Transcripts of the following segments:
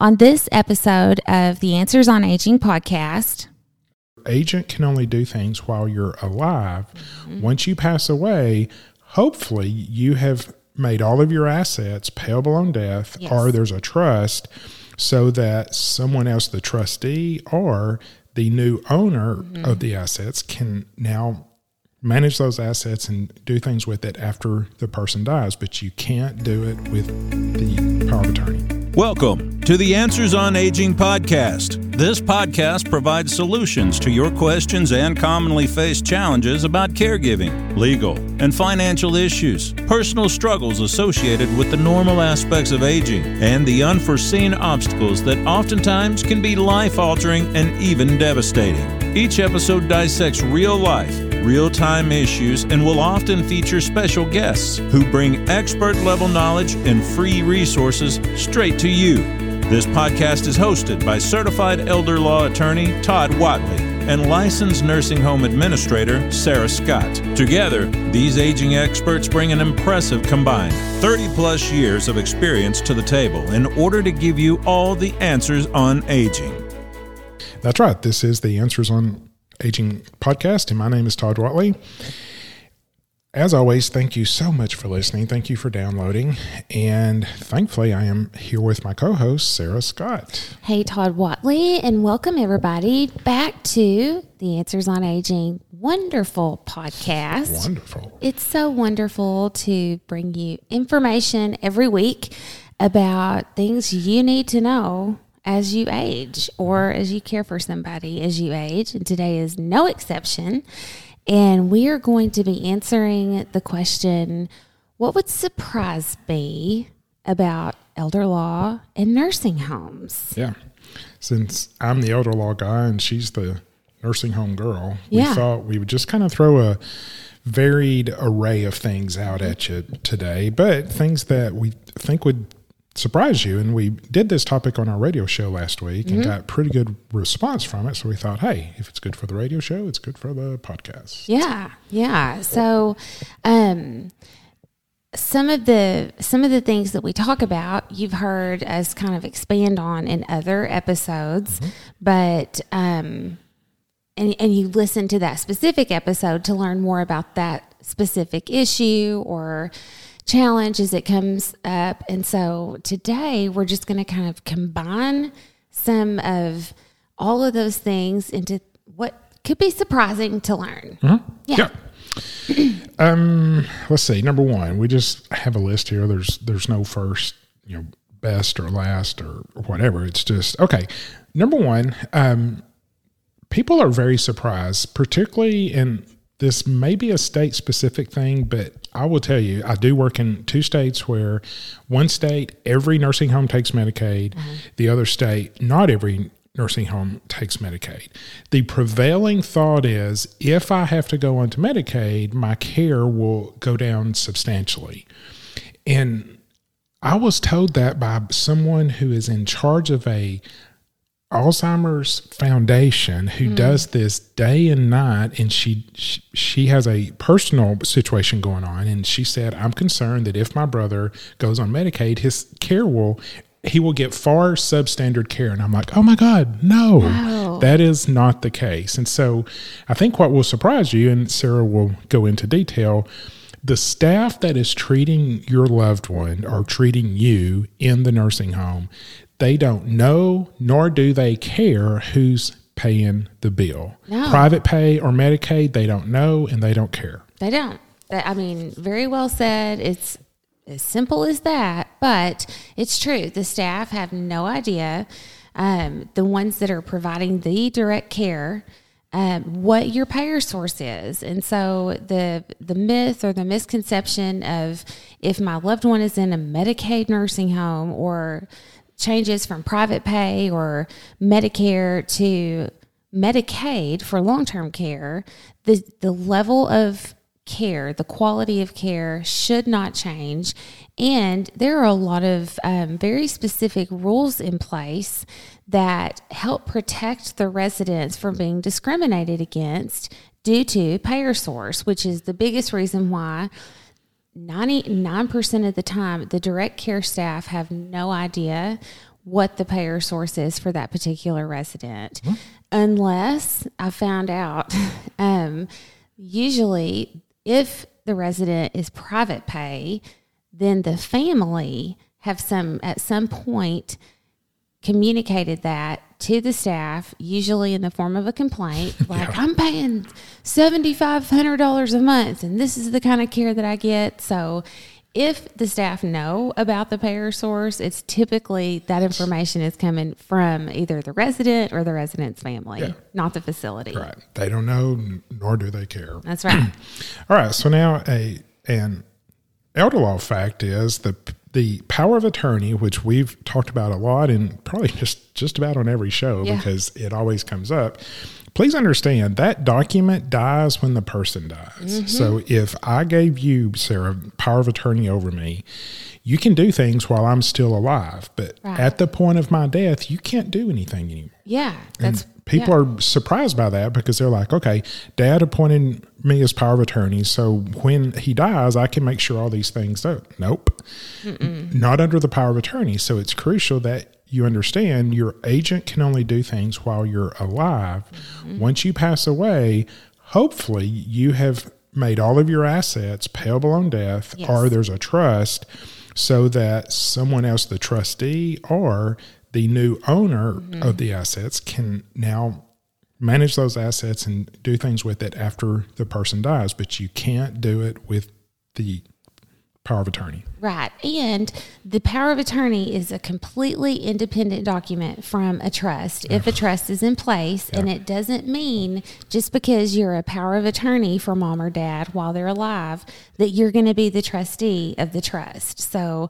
On this episode of the Answers on Aging podcast, agent can only do things while you're alive. Mm-hmm. Once you pass away, hopefully you have made all of your assets payable on death, Yes. or there's a trust so that someone else, the trustee or the new owner mm-hmm. of the assets, can now manage those assets and do things with it after the person dies. But you can't do it with the power of attorney. Welcome to the Answers on Aging podcast. This podcast provides solutions to your questions and commonly faced challenges about caregiving, legal, and financial issues, personal struggles associated with the normal aspects of aging, and the unforeseen obstacles that oftentimes can be life altering and even devastating. Each episode dissects real life, real time issues, and will often feature special guests who bring expert level knowledge and free resources straight to you. This podcast is hosted by certified elder law attorney Todd Whatley and licensed nursing home administrator Sarah Scott. Together, these aging experts bring an impressive combined 30 plus years of experience to the table in order to give you all the answers on aging. That's right. This is the Answers on Aging podcast, and my name is Todd Whatley. As always, thank you so much for listening. Thank you for downloading. And thankfully, I am here with my co host, Sarah Scott. hey, Todd Whatley, and welcome everybody back to the Answers on Aging wonderful podcast. Wonderful. It's so wonderful to bring you information every week about things you need to know as you age or as you care for somebody as you age. And today is no exception. And we are going to be answering the question what would surprise me about elder law and nursing homes? Yeah. Since I'm the elder law guy and she's the nursing home girl, Yeah. we thought we would just kind of throw a varied array of things out at you today, but things that we think would surprise you. And we did this topic on our radio show last week and got pretty good response from it. So we thought, hey, if it's good for the radio show, it's good for the podcast. Yeah, yeah. So, um, some of the some of the things that we talk about, you've heard us kind of expand on in other episodes, but um, and and you listen to that specific episode to learn more about that specific issue or challenge as it comes up. And so today we're just going to kind of combine some of all of those things into what could be surprising to learn. Yeah. Um, let's see. Number one, we just have a list here. There's there's no first, you know, best or last or whatever. It's just okay. Number one, um, people are very surprised, particularly in this may be a state specific thing, but I will tell you, I do work in two states where one state every nursing home takes Medicaid, mm-hmm. the other state not every nursing home takes Medicaid. The prevailing thought is if I have to go onto Medicaid, my care will go down substantially. And I was told that by someone who is in charge of a Alzheimer's Foundation who hmm. does this day and night, and she, she she has a personal situation going on, and she said, "I'm concerned that if my brother goes on Medicaid, his care will." He will get far substandard care. And I'm like, oh my God, no, Wow. that is not the case. And so I think what will surprise you, and Sarah will go into detail, the staff that is treating your loved one or treating you in the nursing home, they don't know nor do they care who's paying the bill. No. Private pay or Medicaid, they don't know and they don't care. They don't. I mean, very well said. It's as simple as that, but it's true. The staff have no idea. Um, the ones that are providing the direct care, um, what your payer source is, and so the the myth or the misconception of if my loved one is in a Medicaid nursing home or changes from private pay or Medicare to Medicaid for long term care, the the level of care, the quality of care should not change. And there are a lot of um, very specific rules in place that help protect the residents from being discriminated against due to payer source, which is the biggest reason why 99% of the time the direct care staff have no idea what the payer source is for that particular resident, unless I found out. Um, usually, if the resident is private pay, then the family have some at some point communicated that to the staff, usually in the form of a complaint, like I'm paying seventy five hundred dollars a month, and this is the kind of care that I get. So, if the staff know about the payer source, it's typically that information is coming from either the resident or the resident's family, Yeah. not the facility. Right. They don't know, nor do they care. That's right. All right. So now a an elder law fact is the the power of attorney, which we've talked about a lot and probably just just about on every show Yeah. because it always comes up. Please understand that document dies when the person dies. Mm-hmm. So if I gave you, Sarah, power of attorney over me, you can do things while I'm still alive. But Right. at the point of my death, you can't do anything anymore. Yeah, that's People yeah. are surprised by that because they're like, okay, dad appointed me as power of attorney. So when he dies, I can make sure all these things do. Nope. Not under the power of attorney. So it's crucial that you understand your agent can only do things while you're alive. Mm-hmm. Once you pass away, hopefully you have made all of your assets payable on death Yes. or there's a trust so that someone else, the trustee or the new owner Mm-hmm. of the assets, can now manage those assets and do things with it after the person dies. But you can't do it with the power of attorney. Right. And the power of attorney is a completely independent document from a trust if a trust is in place. And it doesn't mean just because you're a power of attorney for mom or dad while they're alive that you're going to be the trustee of the trust. So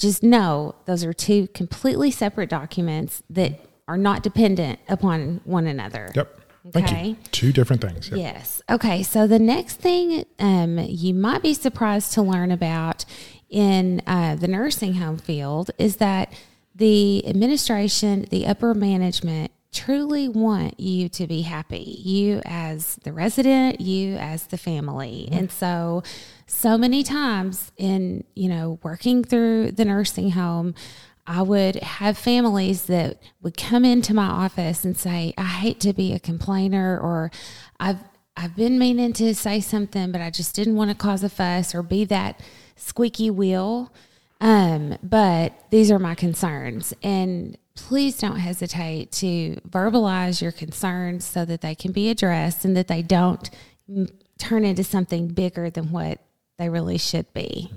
just know those are two completely separate documents that are not dependent upon one another. Yep. Thank Okay. you. Two different things. Yep. Yes. Okay. So the next thing um, you might be surprised to learn about in uh, the nursing home field is that the administration, the upper management, truly want you to be happy. You as the resident, you as the family, and so so many times in you know working through the nursing home. I would have families that would come into my office and say, I hate to be a complainer or I've I've been meaning to say something, but I just didn't want to cause a fuss or be that squeaky wheel. Um, but these are my concerns. And please don't hesitate to verbalize your concerns so that they can be addressed and that they don't turn into something bigger than what they really should be.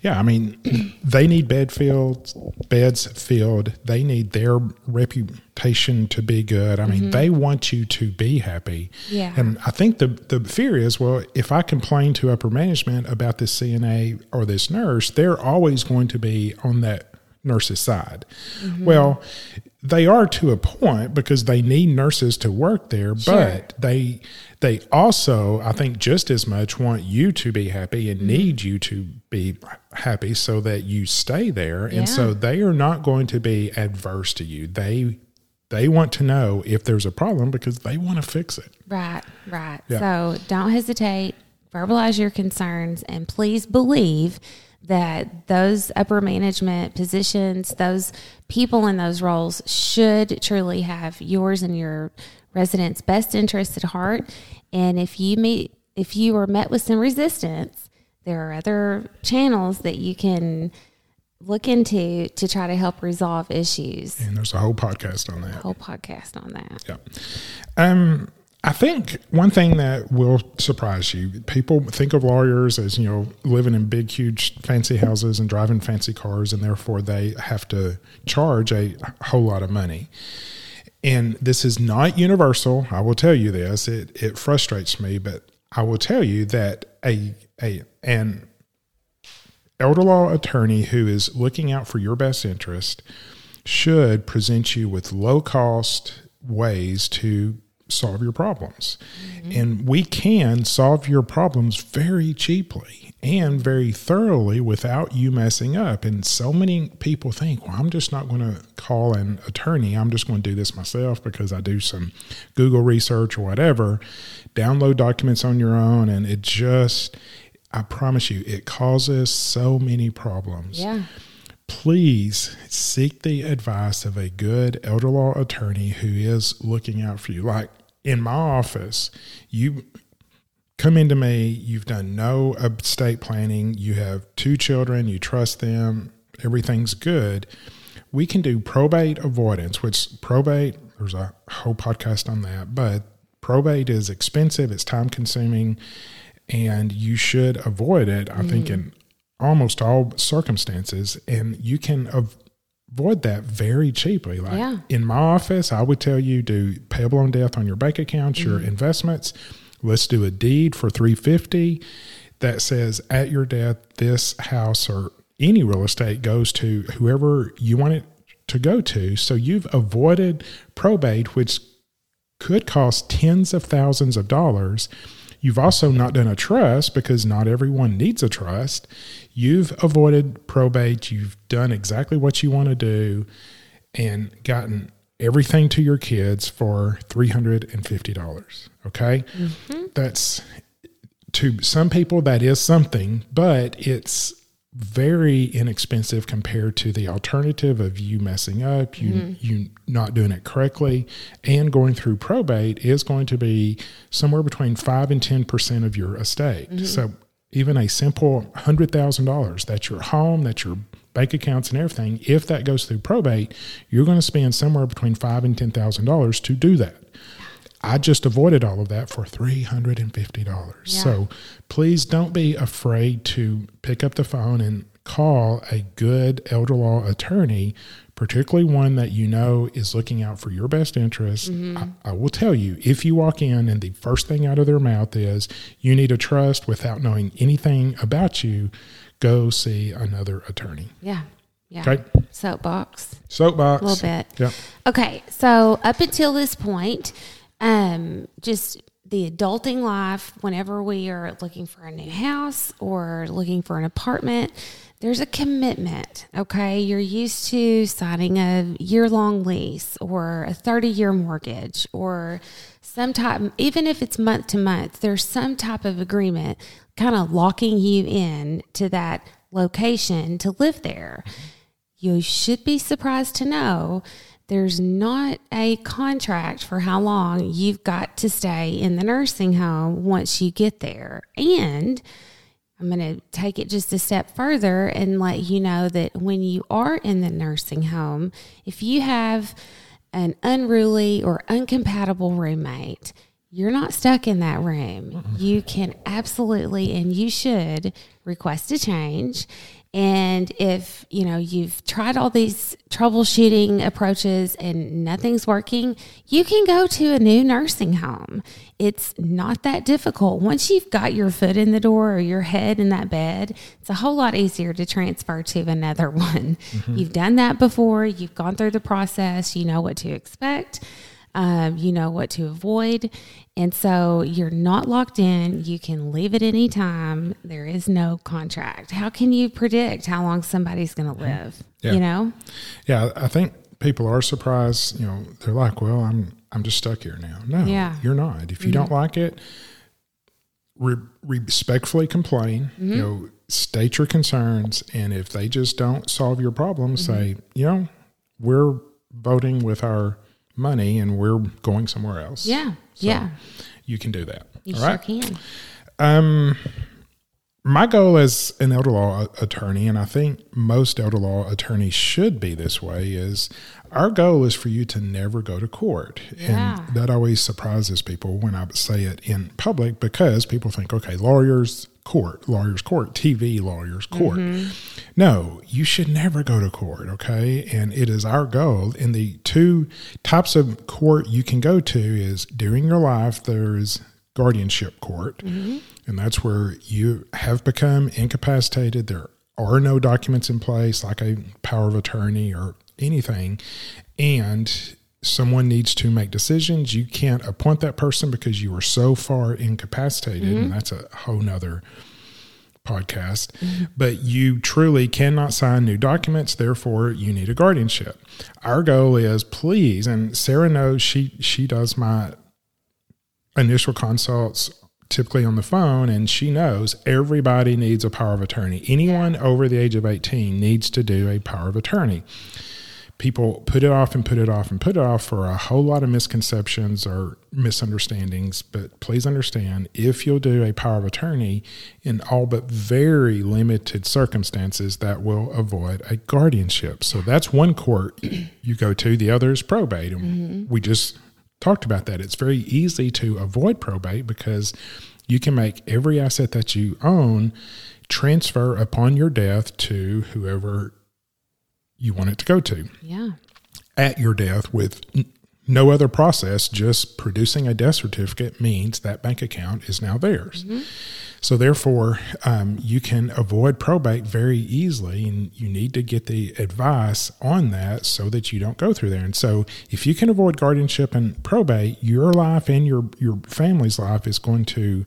Yeah, I mean, they need bed filled, beds filled. They need their reputation to be good. I mean, mm-hmm. they want you to be happy. Yeah. And I think the the fear is, well, if I complain to upper management about this CNA or this nurse, they're always going to be on that nurse's side. Mm-hmm. Well, they are to a point because they need nurses to work there, but they they also, I think, just as much want you to be happy and mm-hmm. need you to be happy so that you stay there. And so they are not going to be adverse to you. They they want to know if there's a problem because they want to fix it. Right, right. Yeah. So don't hesitate, verbalize your concerns, and please believe that those upper management positions, those people in those roles should truly have yours and your residents' best interests at heart. And if you meet, if you are met with some resistance, there are other channels that you can look into to try to help resolve issues. And there's a whole podcast on that. A Whole podcast on that. Yeah. Um, I think one thing that will surprise you, people think of lawyers as, you know, living in big, huge, fancy houses and driving fancy cars, and therefore they have to charge a whole lot of money. And this is not universal. I will tell you this. It it frustrates me, but I will tell you that a a an elder law attorney who is looking out for your best interest should present you with low cost ways to solve your problems. And we can solve your problems very cheaply and very thoroughly without you messing up. And so many people think, well, I'm just not going to call an attorney. I'm just going to do this myself because I do some Google research or whatever, download documents on your own. And it just, I promise you, it causes so many problems Yeah. Please seek the advice of a good elder law attorney who is looking out for you. Like in my office, you come into me, you've done no estate planning, you have two children, you trust them, everything's good. We can do probate avoidance, which probate, there's a whole podcast on that, but probate is expensive, it's time consuming, and you should avoid it, I think, mm-hmm. in almost all circumstances. And you can avoid that very cheaply. Like Yeah. in my office, I would tell you do payable on death on your bank accounts, your Mm-hmm. investments. Let's do a deed for 350 that says at your death, this house or any real estate goes to whoever you want it to go to. So you've avoided probate, which could cost tens of thousands of dollars. You've also not done a trust because not everyone needs a trust. You've avoided probate. You've done exactly what you want to do and gotten everything to your kids for $350. Okay. Mm-hmm. That's to some people, that is something, but it's very inexpensive compared to the alternative of you messing up, you mm-hmm. you not doing it correctly, and going through probate is going to be somewhere between five and ten percent of your estate. Mm-hmm. So even a simple hundred thousand dollars, that's your home, that's your bank accounts and everything. If that goes through probate, you're going to spend somewhere between five and ten thousand dollars to do that. I just avoided all of that for $350. So please don't be afraid to pick up the phone and call a good elder law attorney, particularly one that you know is looking out for your best interest. Mm-hmm. I, I will tell you if you walk in and the first thing out of their mouth is you need a trust without knowing anything about you, go see another attorney. Yeah. Yeah. Okay. Soapbox. Soapbox. A little bit. Yep. Okay, so up until this point, um, just the adulting life, whenever we are looking for a new house or looking for an apartment, there's a commitment. Okay, you're used to signing a year long lease or a 30 year mortgage or some type, even if it's month to month, there's some type of agreement kind of locking you in to that location to live there you should be surprised to know there's not a contract for how long you've got to stay in the nursing home once you get there. And I'm going to take it just a step further and let you know that when you are in the nursing home, if you have an unruly or uncompatible roommate, you're not stuck in that room. You can absolutely and you should request a change. And if, you know, you've tried all these troubleshooting approaches and nothing's working, you can go to a new nursing home. It's not that difficult. Once you've got your foot in the door or your head in that bed, it's a whole lot easier to transfer to another one. Mm-hmm. You've done that before, you've gone through the process, you know what to expect um, you know what to avoid. And so you're not locked in. You can leave at any time. There is no contract. How can you predict how long somebody's going to live? Yeah. You know? Yeah, I think people are surprised. You know, they're like, "Well, I'm I'm just stuck here now." No, Yeah. you're not. If you mm-hmm. don't like it, re- respectfully complain. You mm-hmm. know, state your concerns, and if they just don't solve your problem, mm-hmm. say, you know, we're voting with our money, and we're going somewhere else. Yeah. So yeah. you can do that. You All sure right. can. Um, my goal as an elder law attorney, and I think most elder law attorneys should be this way, is our goal is for you to never go to court. Yeah. And that always surprises people when I say it in public because people think, okay, lawyers, court, lawyers, court, TV, lawyers, mm-hmm. court. No, you should never go to court, okay? And it is our goal. And the two types of court you can go to is during your life, there's guardianship court. Mm-hmm. And that's where you have become incapacitated. There are no documents in place, like a power of attorney or anything. And someone needs to make decisions. You can't appoint that person because you are so far incapacitated. And mm-hmm. that's a whole nother podcast. Mm-hmm. But you truly cannot sign new documents, therefore you need a guardianship. Our goal is please, and Sarah knows she she does my initial consults typically on the phone and she knows everybody needs a power of attorney. Anyone over the age of 18 needs to do a power of attorney. People put it off and put it off and put it off for a whole lot of misconceptions or misunderstandings. But please understand if you'll do a power of attorney in all but very limited circumstances, that will avoid a guardianship. So that's one court you go to, the other is probate. And mm-hmm. we just talked about that. It's very easy to avoid probate because you can make every asset that you own transfer upon your death to whoever you want it to go to Yeah. at your death with no other process. Just producing a death certificate means that bank account is now theirs. So, therefore, um, you can avoid probate very easily, and you need to get the advice on that so that you don't go through there. And so, if you can avoid guardianship and probate, your life and your your family's life is going to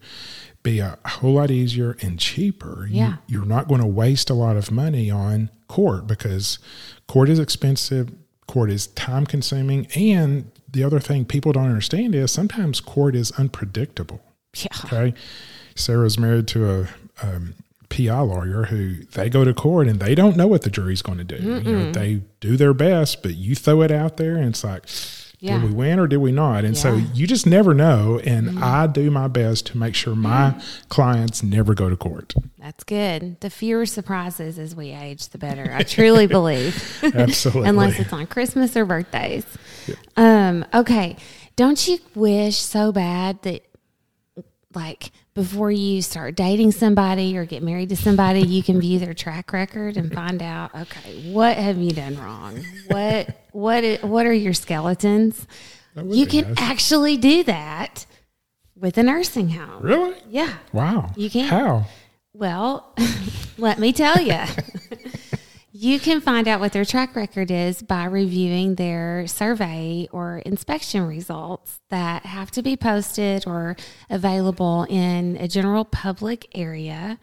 be a whole lot easier and cheaper. You- Yeah. you're not going to waste a lot of money on court because court is expensive, court is time consuming, and the other thing people don't understand is sometimes court is unpredictable. Yeah. Okay. Sarah's married to a um, PI lawyer who they go to court and they don't know what the jury's going to do. You know, they do their best, but you throw it out there and it's like, Yeah. did we win or did we not? And so you just never know. And I do my best to make sure my clients never go to court. That's good. The fewer surprises as we age, the better. I truly believe. Absolutely. Unless it's on Christmas or birthdays. Um, okay. Don't you wish so bad that like before you start dating somebody or get married to somebody, you can view their track record and find out, okay, what have you done wrong? What what what are your skeletons? You can nice. actually do that with a nursing home. Really? Yeah. Wow. You can. How? Well, let me tell you. you can find out what their track record is by reviewing their survey or inspection results that have to be posted or available in a general public area.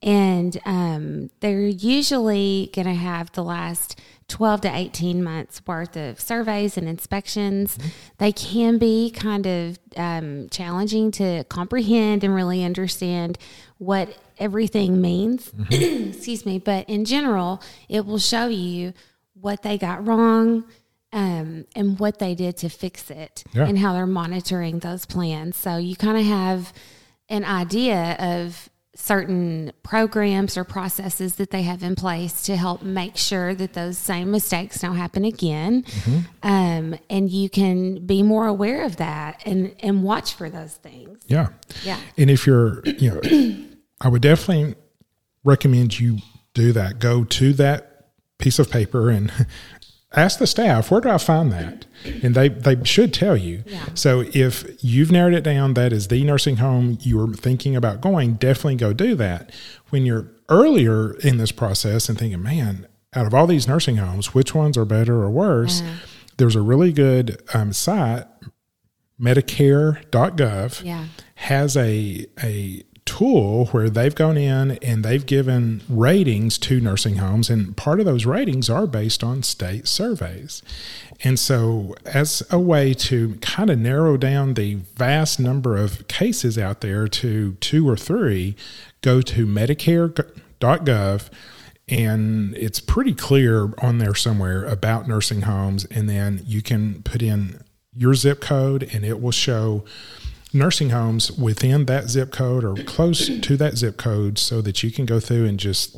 And um, they're usually going to have the last 12 to 18 months worth of surveys and inspections. They can be kind of um, challenging to comprehend and really understand what everything means. Excuse me. But in general, it will show you what they got wrong um, and what they did to fix it Yeah. and how they're monitoring those plans. So you kind of have an idea of certain programs or processes that they have in place to help make sure that those same mistakes don't happen again. Um, and you can be more aware of that and, and watch for those things. Yeah. Yeah. And if you're, you know, I would definitely recommend you do that. Go to that piece of paper and ask the staff, where do I find that? And they, they should tell you. Yeah. So if you've narrowed it down, that is the nursing home you're thinking about going, definitely go do that. When you're earlier in this process and thinking, man, out of all these nursing homes, which ones are better or worse? There's a really good um, site, Medicare.gov Yeah. has a a tool where they've gone in and they've given ratings to nursing homes and part of those ratings are based on state surveys. And so as a way to kind of narrow down the vast number of cases out there to two or three, go to medicare.gov and it's pretty clear on there somewhere about nursing homes and then you can put in your zip code and it will show nursing homes within that zip code or close to that zip code so that you can go through and just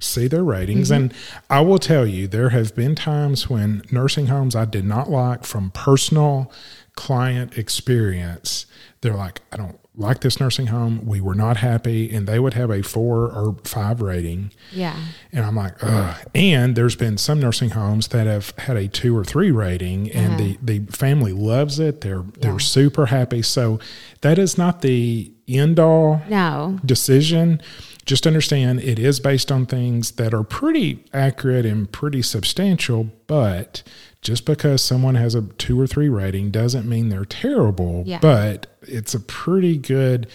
see their ratings. Mm-hmm. And I will tell you, there have been times when nursing homes I did not like from personal client experience. They're like, I don't like this nursing home. We were not happy. And they would have a four or five rating. Yeah. And I'm like, ugh. And there's been some nursing homes that have had a two or three rating, and the, uh-huh. the family loves it. They're they're super happy. So that is not the end all No. decision. Just understand it is based on things that are pretty accurate and pretty substantial, but just because someone has a two or three rating doesn't mean they're terrible. Yeah. But it's a pretty good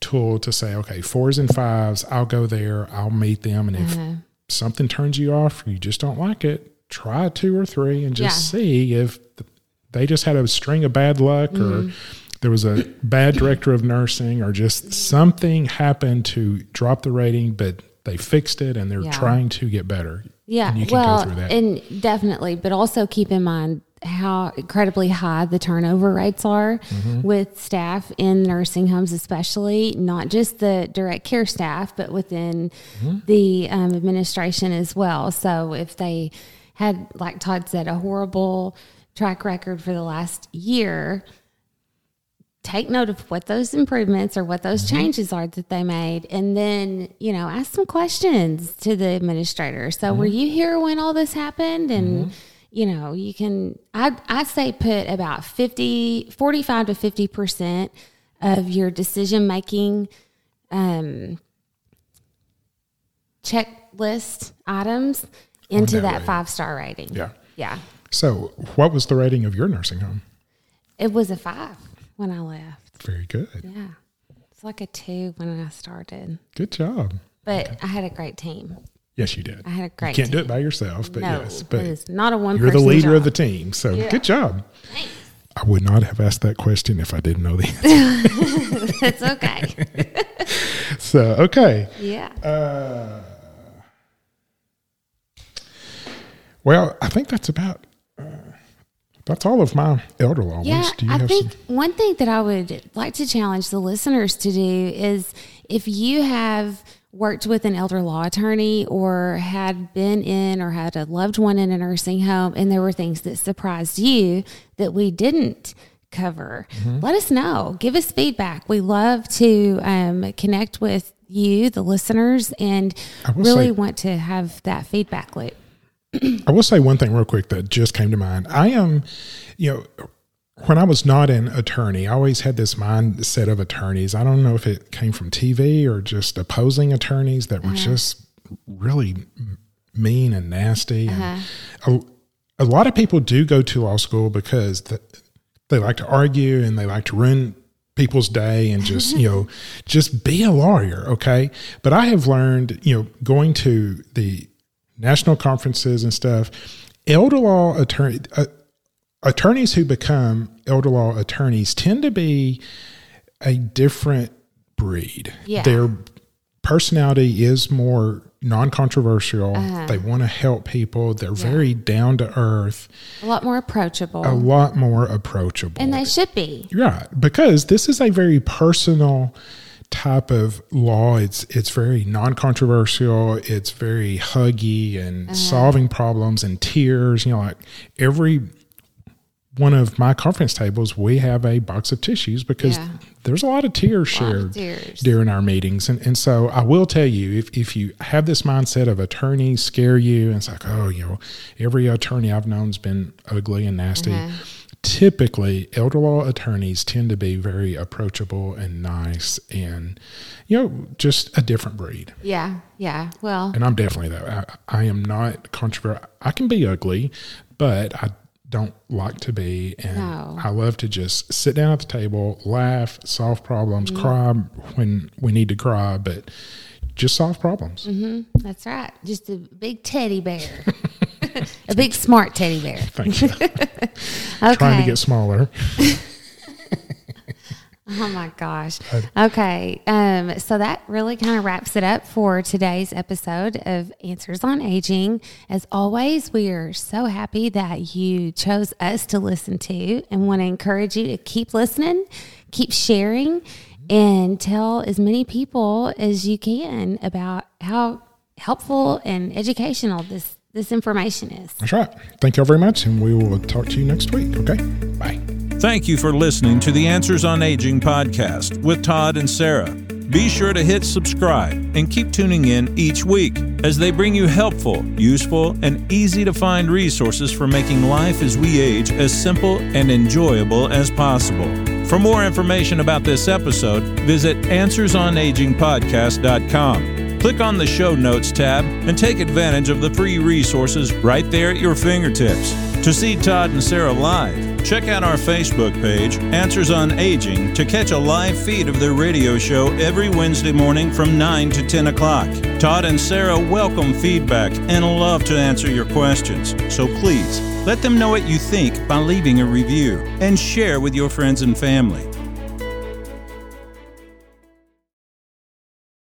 tool to say, okay, fours and fives, I'll go there, I'll meet them. And if Uh-huh. something turns you off, you just don't like it, try two or three and just Yeah. see if they just had a string of bad luck or there was a bad director of nursing or just something happened to drop the rating, but they fixed it and they're Yeah. trying to get better. Yeah, and you can well, go through that. and definitely, but also keep in mind how incredibly high the turnover rates are Mm-hmm. with staff in nursing homes, especially not just the direct care staff, but within Mm-hmm. the um, administration as well. So if they had, like Todd said, a horrible track record for the last year, take note of what those improvements or what those mm-hmm. changes are that they made and then you know ask some questions to the administrator. So were mm-hmm. you here when all this happened? And mm-hmm. you know you can i i say put about 50 45 to 50 percent of your decision making um checklist items into that that five star rating. Yeah. yeah. So, what was the rating of your nursing home? it was a five when i left Very good. Yeah. It's like a two when I started. Good job. But I had a great team. Yes, you did. I had a great You can't do it by yourself, but no, yes, but it is not a one you're the leader of the team. So, Yeah. good job. Thanks. I would not have asked that question if I didn't know the answer. That's okay. so, okay. yeah. Uh, well, I think that's about that's all of my elder law Yeah, ones. Do you I have think some? one thing that I would like to challenge the listeners to do is if you have worked with an elder law attorney or had been in or had a loved one in a nursing home and there were things that surprised you that we didn't cover, Mm-hmm. let us know. Give us feedback. We love to um, connect with you, the listeners, and really say- want to have that feedback loop. I will say one thing real quick that just came to mind. I am, you know, when I was not an attorney, I always had this mindset of attorneys. I don't know if it came from TV or just opposing attorneys that were uh-huh. just really mean and nasty. And uh-huh. a, a lot of people do go to law school because the, they like to argue and they like to ruin people's day and just you know just be a lawyer okay but i have learned you know going to the national conferences and stuff elder law attorney uh, attorneys who become elder law attorneys tend to be a different breed. Yeah. their personality is more non-controversial. They want to help people. They're very down to earth. A lot more approachable. a lot more approachable. And they should be. Yeah, because this is a very personal type of law. It's it's very non-controversial. It's very huggy and uh-huh. solving problems and tears. You know, like every one of my conference tables, we have a box of tissues because Yeah. there's a lot of tears lot of shared tears. during our meetings. And and so I will tell you, if if you have this mindset of attorneys scare you, and it's like, oh, you know, every attorney I've known's been ugly and nasty. Uh-huh. Typically, elder law attorneys tend to be very approachable and nice, and you know, just a different breed. Yeah, yeah. Well, And I'm definitely that. I, I am not controversial. I can be ugly, but I don't like to be. And No. I love to just sit down at the table, laugh, solve problems, Mm-hmm. cry when we need to cry, but just solve problems. Mm-hmm. that's right. Just a big teddy bear, a big smart teddy bear. Thank you. Okay. Trying to get smaller. Oh my gosh. Okay. Um, so that really kind of wraps it up for today's episode of Answers on Aging. As always, we are so happy that you chose us to listen to and want to encourage you to keep listening, keep sharing, and tell as many people as you can about how helpful and educational this this information is. That's right. Thank you all very much, and we will talk to you next week. Okay. Bye. Thank you for listening to the Answers on Aging podcast with Todd and Sarah. Be sure to hit subscribe and keep tuning in each week as they bring you helpful, useful, and easy to find resources for making life as we age as simple and enjoyable as possible. For more information about this episode, visit AnswersOnAgingPodcast.com. Click on the Show Notes tab and take advantage of the free resources right there at your fingertips. To see Todd and Sarah live, check out our Facebook page, Answers on Aging, to catch a live feed of their radio show every Wednesday morning from 9 to 10 o'clock. Todd and Sarah welcome feedback and love to answer your questions. So please let them know what you think by leaving a review and share with your friends and family.